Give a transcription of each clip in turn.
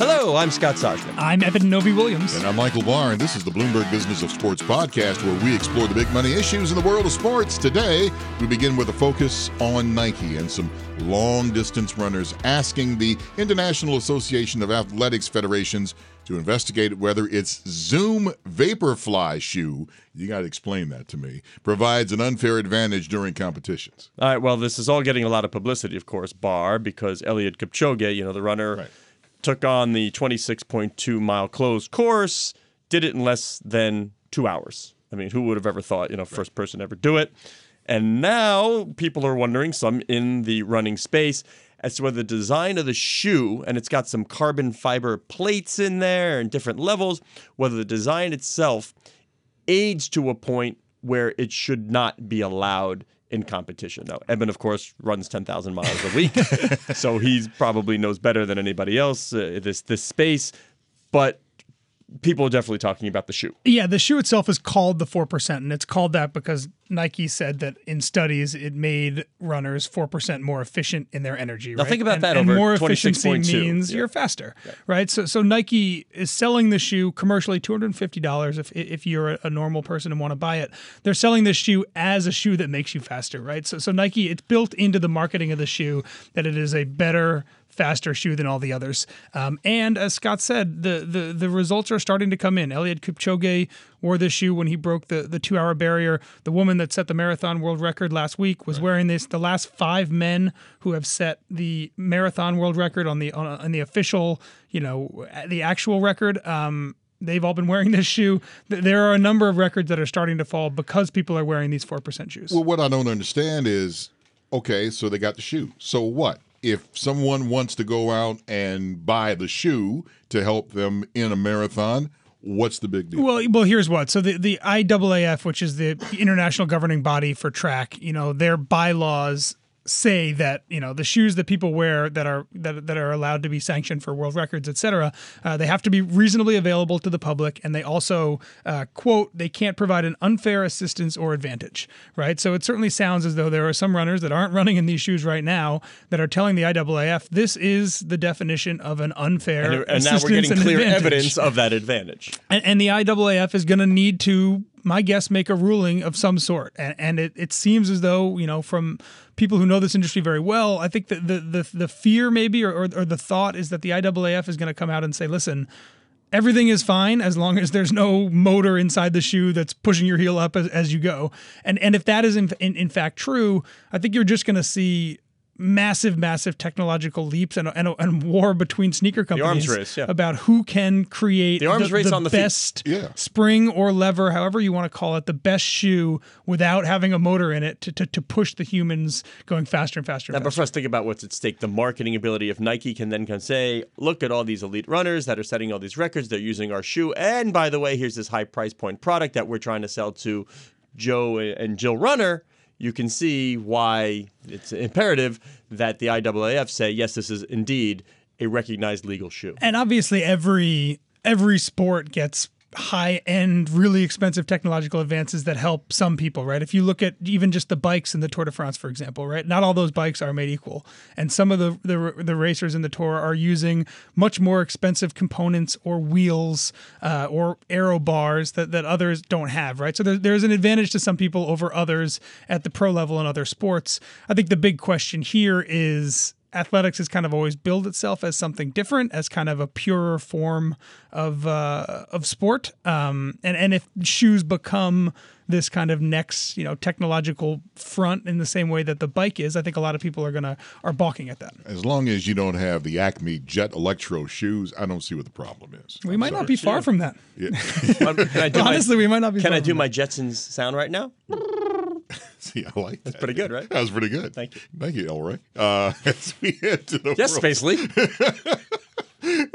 Hello, I'm Scott Soshnick. I'm Eben Novy-Williams. And I'm Michael Barr, and this is the Bloomberg Business of Sports podcast, where we explore the big money issues in the world of sports. Today, we begin with a focus on Nike and some long distance runners asking the International Association of Athletics Federations to investigate whether its Zoom Vaporfly shoe, you got to explain that to me, provides an unfair advantage during competitions. All right, well, this is all getting a lot of publicity, of course, Barr, because Eliud Kipchoge, you know, the runner, Right. Took on the 26.2 mile closed course, did it in less than two hours. I mean, who would have ever thought, you know, first person ever do it? And now people are wondering, some in the running space, as to whether the design of the shoe, and it's got some carbon fiber plates in there and different levels, whether the design itself aids to a point where it should not be allowed in competition. Now, Eben, of course, runs 10,000 miles a week, so he probably knows better than anybody else uh, this this space. But people are definitely talking about the shoe. Yeah, the shoe itself is called the 4%, and it's called that because Nike said that in studies it made runners 4% more efficient in their energy. Now right? think about and, that and over more efficiency 26.2. means Yeah. you're faster, right? So so Nike is selling the shoe commercially $250 if if you're a, a normal person and want to buy it. They're selling this shoe as a shoe that makes you faster, right? So so Nike it's built into the marketing of the shoe that it is a better faster shoe than all the others. Um, and as Scott said, the, the the results are starting to come in. Eliud Kipchoge wore this shoe when he broke the, the two hour barrier. The woman that set the marathon world record last week was wearing this. The last five men who have set the marathon world record on the on, on the official, you know, the actual record. Um, They've all been wearing this shoe. There are a number of records that are starting to fall because people are wearing these 4% shoes. Well, what I don't understand is okay, so they got the shoe. So what? If someone wants to go out and buy the shoe to help them in a marathon, what's the big deal? Well, well, here's what. So the the IAAF, which is the international governing body for track, you know, their bylaws say that you know the shoes that people wear that are that, that are allowed to be sanctioned for world records et cetera uh, they have to be reasonably available to the public and they also uh, quote they can't provide an unfair assistance or advantage right so it certainly sounds as though there are some runners that aren't running in these shoes right now that are telling the IAAF this is the definition of an unfair And, and now we're getting clear advantage. evidence of that advantage. And, and the IAAF is going to need to, my guess, make a ruling of some sort. And, and it, it seems as though, you know, from people who know this industry very well, I think that the, the, the fear maybe or, or, or the thought is that the IAAF is going to come out and say, listen, everything is fine as long as there's no motor inside the shoe that's pushing your heel up as, as you go. And and if that is in, in, in fact true, I think you're just going to see massive, massive technological leaps and, and, and war between sneaker companies race, yeah. about who can create The arms race on the best Yeah. spring or lever, however you want to call it, the best shoe without having a motor in it to, to, to push the humans going faster and faster. Now, And but faster. first, think about what's at stake. The marketing ability of Nike can then can say, look at all these elite runners that are setting all these records. They're using our shoe. And by the way, here's this high price point product that we're trying to sell to Joe and Jill Runner. You can see why it's imperative that the IAAF say, yes, this is indeed a recognized legal shoe. and obviously every every sport gets high end really expensive technological advances that help some people right? If you look at even just the bikes in the tour de france for example right? Not all those bikes are made equal. And some of the the, the racers in the tour are using much more expensive components or wheels uh, or aero bars that, that others don't have right? So there, there's an advantage to some people over others at the pro level in other sports. I think the big question here is athletics has kind of always billed itself as something different, as kind of a purer form of uh, of sport. Um, and and if shoes become this kind of next, you know, technological front in the same way that the bike is, I think a lot of people are gonna are balking at that. As long as you don't have the Acme Jet Electro shoes, I don't see what the problem is. We might not be far from that. Yeah. Can I do my- Honestly, we might not be. Can far I do from my Jetsons sound right now? see, I like that. That's pretty good, right? That was pretty good. Thank you. Thank you, Elroy. Uh, as we head to the Yes, World Space League.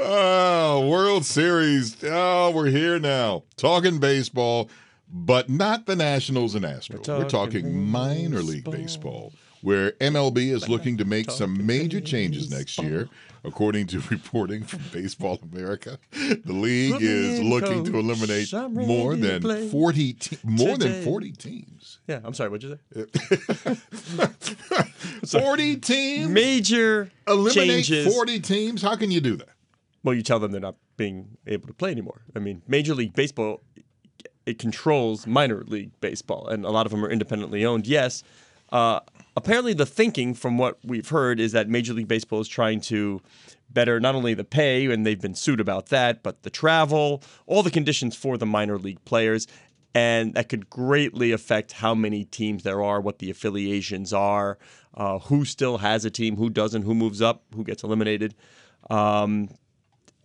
Oh, World Series. Oh, we're here now. Talking baseball, but not the Nationals and Astros. We're talking minor league baseball, where MLB is looking to make some major changes next year. According to reporting from Baseball America, the league is looking to eliminate more than 40 te- more than 40 teams. Yeah, I'm sorry. What'd you say? 40 teams? Major Eliminate changes. 40 teams? How can you do that? Well, you tell them they're not being able to play anymore. I mean, Major League Baseball it controls minor league baseball, and a lot of them are independently owned. Yes. Uh, apparently, the thinking from what we've heard is that Major League Baseball is trying to better not only the pay, and they've been sued about that, but the travel, all the conditions for the minor league players. And that could greatly affect how many teams there are, what the affiliations are, uh, who still has a team, who doesn't, who moves up, who gets eliminated. Um,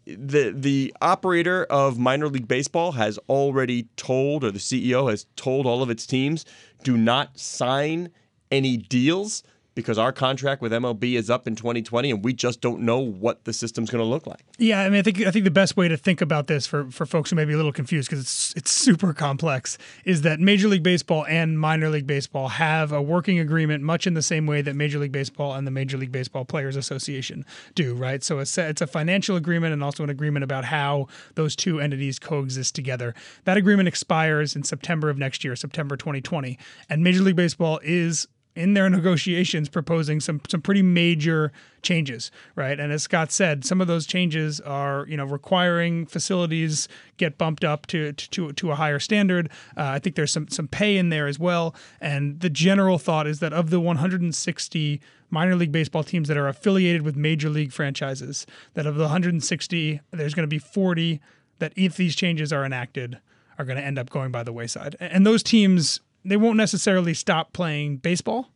the the operator of minor league baseball has already told, or the CEO has told all of its teams, do not sign any deals because our contract with MLB is up in 2020 and we just don't know what the system's going to look like. Yeah, I mean, I think I think the best way to think about this for, for folks who may be a little confused because it's it's super complex is that Major League Baseball and minor league baseball have a working agreement much in the same way that Major League Baseball and the Major League Baseball Players Association do, right? So it's a, it's a financial agreement and also an agreement about how those two entities coexist together. That agreement expires in September of next year, September 2020, and Major League Baseball is in their negotiations proposing some some pretty major changes, right? And as Scott said, some of those changes are you know requiring facilities get bumped up to to to a higher standard. Uh, I think there's some some pay in there as well. And the general thought is that of the 160 minor league baseball teams that are affiliated with major league franchises, that of the 160, there's going to be 40 that if these changes are enacted are going to end up going by the wayside. And those teams they won't necessarily stop playing baseball.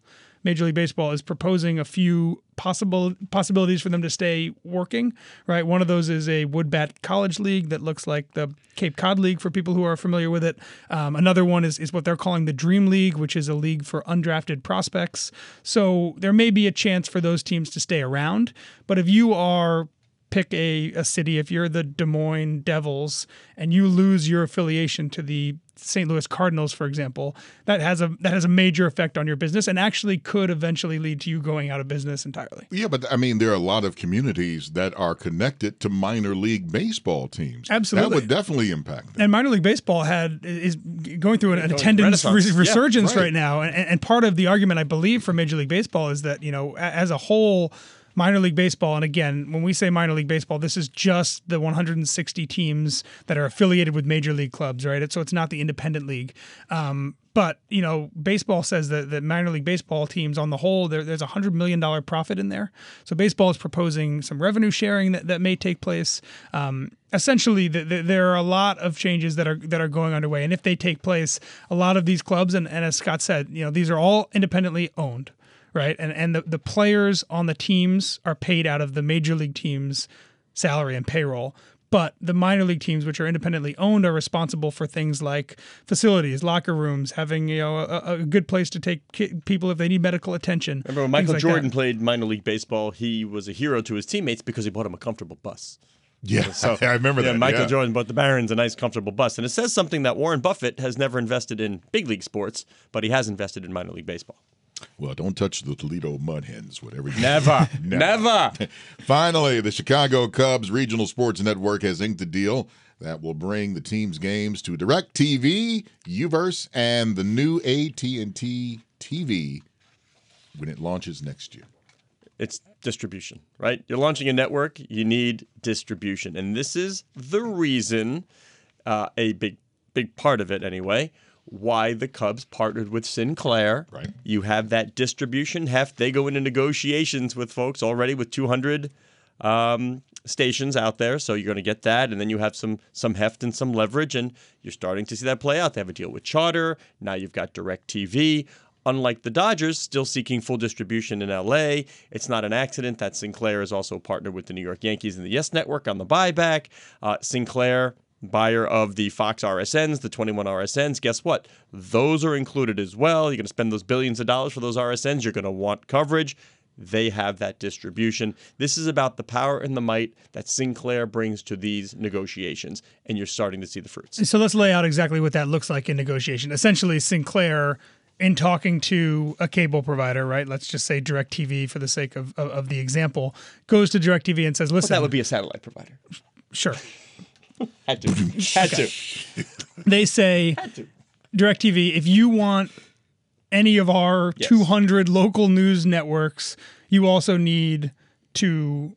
Major League Baseball is proposing a few possible possibilities for them to stay working. Right, one of those is a woodbat college league that looks like the Cape Cod League for people who are familiar with it. Um, another one is is what they're calling the Dream League, which is a league for undrafted prospects. So there may be a chance for those teams to stay around. But if you are pick a, a city, if you're the Des Moines Devils and you lose your affiliation to the St. Louis Cardinals, for example, that has a that has a major effect on your business and actually could eventually lead to you going out of business entirely. Yeah, but I mean, there are a lot of communities that are connected to minor league baseball teams. Absolutely, that would definitely impact. Them. And minor league baseball had is going through an, an attendance re- resurgence yeah, right. right. now, and, and part of the argument I believe for Major League Baseball is that you know as a whole minor league baseball, and again, when we say minor league baseball, this is just the 160 teams that are affiliated with major league clubs, right? So it's not the independent league. Um, but you know, baseball says that the minor league baseball teams, on the whole, there, there's a hundred million dollar profit in there. So baseball is proposing some revenue sharing that, that may take place. Um, essentially, the, the, there are a lot of changes that are that are going underway, and if they take place, a lot of these clubs, and, and as Scott said, you know, these are all independently owned right? And and the, the players on the teams are paid out of the major league teams' salary and payroll. But the minor league teams, which are independently owned, are responsible for things like facilities, locker rooms, having you know a, a good place to take people if they need medical attention. Remember when Michael like Jordan that. played minor league baseball? He was a hero to his teammates because he bought him a comfortable bus. Yeah, so I remember yeah, that. Michael yeah. Jordan bought the Barons a nice, comfortable bus, and it says something that Warren Buffett has never invested in big league sports, but he has invested in minor league baseball. Well, don't touch the Toledo Mud Hens, whatever you Never. never. never. Finally, the Chicago Cubs Regional Sports Network has inked a deal that will bring the team's games to DirecTV, Uverse, and the new AT&T TV when it launches next year. It's distribution, right? You're launching a network, you need distribution. And this is the reason, uh, a big, big part of it anyway, why the Cubs partnered with Sinclair. Right. You have that distribution heft. They go into negotiations with folks already with 200 um, stations out there, so you're going to get that, and then you have some some heft and some leverage, and you're starting to see that play out. They have a deal with Charter. Now you've got DirecTV. Unlike the Dodgers, still seeking full distribution in LA, it's not an accident that Sinclair is also partnered with the New York Yankees and the Yes Network on the buyback. Uh, Sinclair buyer of the Fox RSNs, the 21 RSNs, guess what? Those are included as well. You're going to spend those billions of dollars for those RSNs. You're going to want coverage. They have that distribution. This is about the power and the might that Sinclair brings to these negotiations, and you're starting to see the fruits. So let's lay out exactly what that looks like in negotiation. Essentially, Sinclair in talking to a cable provider, right? Let's just say DirecTV for the sake of, of, of the example, goes to DirecTV and says, listen. Well, that would be a satellite provider. Sure. Had to. Had to. They say, DirecTV, if you want any of our yes. 200 local news networks, you also need to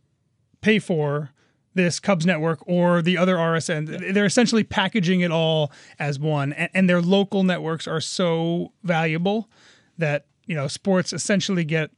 pay for this Cubs network or the other RSN. They're essentially packaging it all as one, and, and their local networks are so valuable that you know sports essentially get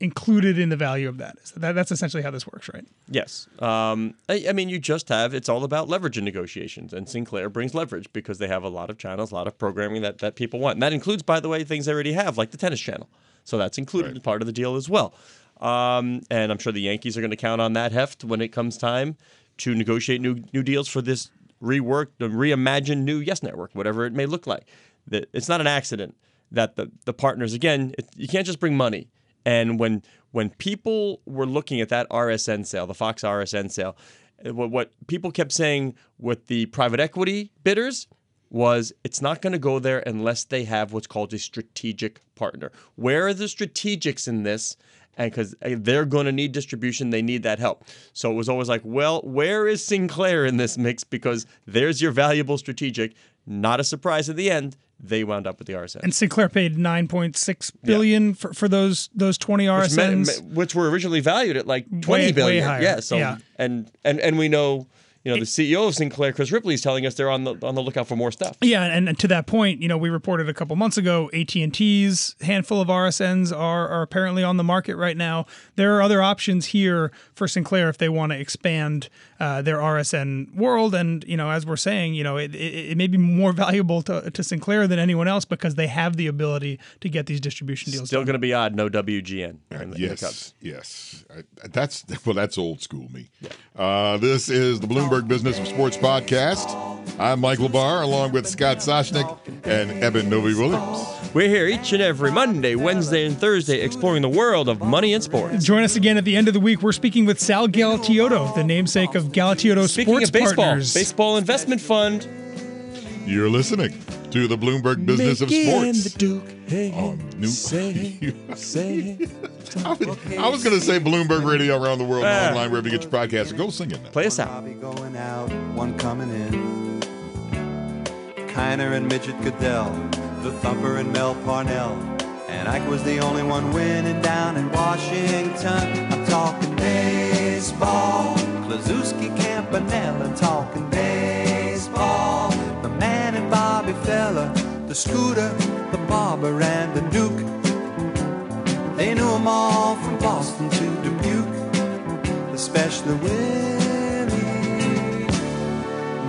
included in the value of that. So that that's essentially how this works, right? Yes. Um, I, I, mean, you just have it's all about leverage in negotiations, and Sinclair brings leverage because they have a lot of channels, a lot of programming that, that people want. And that includes, by the way, things they already have, like the tennis channel. So that's included right. as part of the deal as well. Um, and I'm sure the Yankees are going to count on that heft when it comes time to negotiate new new deals for this reworked, reimagined new Yes Network, whatever it may look like. It's not an accident that the the partners again, it, you can't just bring money. And when when people were looking at that RSN sale, the Fox RSN sale, uh, what, what people kept saying with the private equity bidders was it's not going to go there unless they have what's called a strategic partner. Where are the strategics in this? And because uh, they're going to need distribution, they need that help. So it was always like, well, where is Sinclair in this mix? Because there's your valuable strategic. Not a surprise at the end they wound up with the RSN. And Sinclair paid nine point six billion yeah. for, for those those twenty RSNs, which, which, were originally valued at like twenty way, billion. Way yeah. So yeah. and and and we know you know, the CEO of Sinclair, Chris Ripley, is telling us they're on the on the lookout for more stuff. Yeah, and, and to that point, you know, we reported a couple months ago, AT and T's handful of RSNs are are apparently on the market right now. There are other options here for Sinclair if they want to expand uh, their RSN world. And you know, as we're saying, you know, it, it, it, may be more valuable to, to Sinclair than anyone else because they have the ability to get these distribution deals. Still going to be odd, no WGN. Uh, yes, yes, I, that's well, that's old school me. Yeah. Uh, this is the Bloomberg Business of Sports podcast. I'm Michael Barr, along with Scott Soshnick and Eben Novy-Williams. We're here each and every Monday, Wednesday, and Thursday exploring the world of money and sports. Join us again at the end of the week. We're speaking with Sal Galatioto, the namesake of Galatioto Speaking Sports of baseball, Partners. Baseball Investment Fund. You're listening to the Bloomberg Business Mickey of Sports. And the Duke. Hey, on New- say, say. I was, was going to say Bloomberg Radio around the world and ah. online wherever you get your podcasts. Go sing it now. Play us out. Going out, one coming in. Kiner and Midget Gaedel, the Thumper and Mel Parnell. And Ike was the only one winning down in Washington. I'm talking baseball. Kluszewski, Campanella, the Scooter, the Barber, and the Duke. They knew them all from Boston to Dubuque, especially Willie,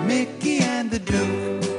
Mickey, and the Duke.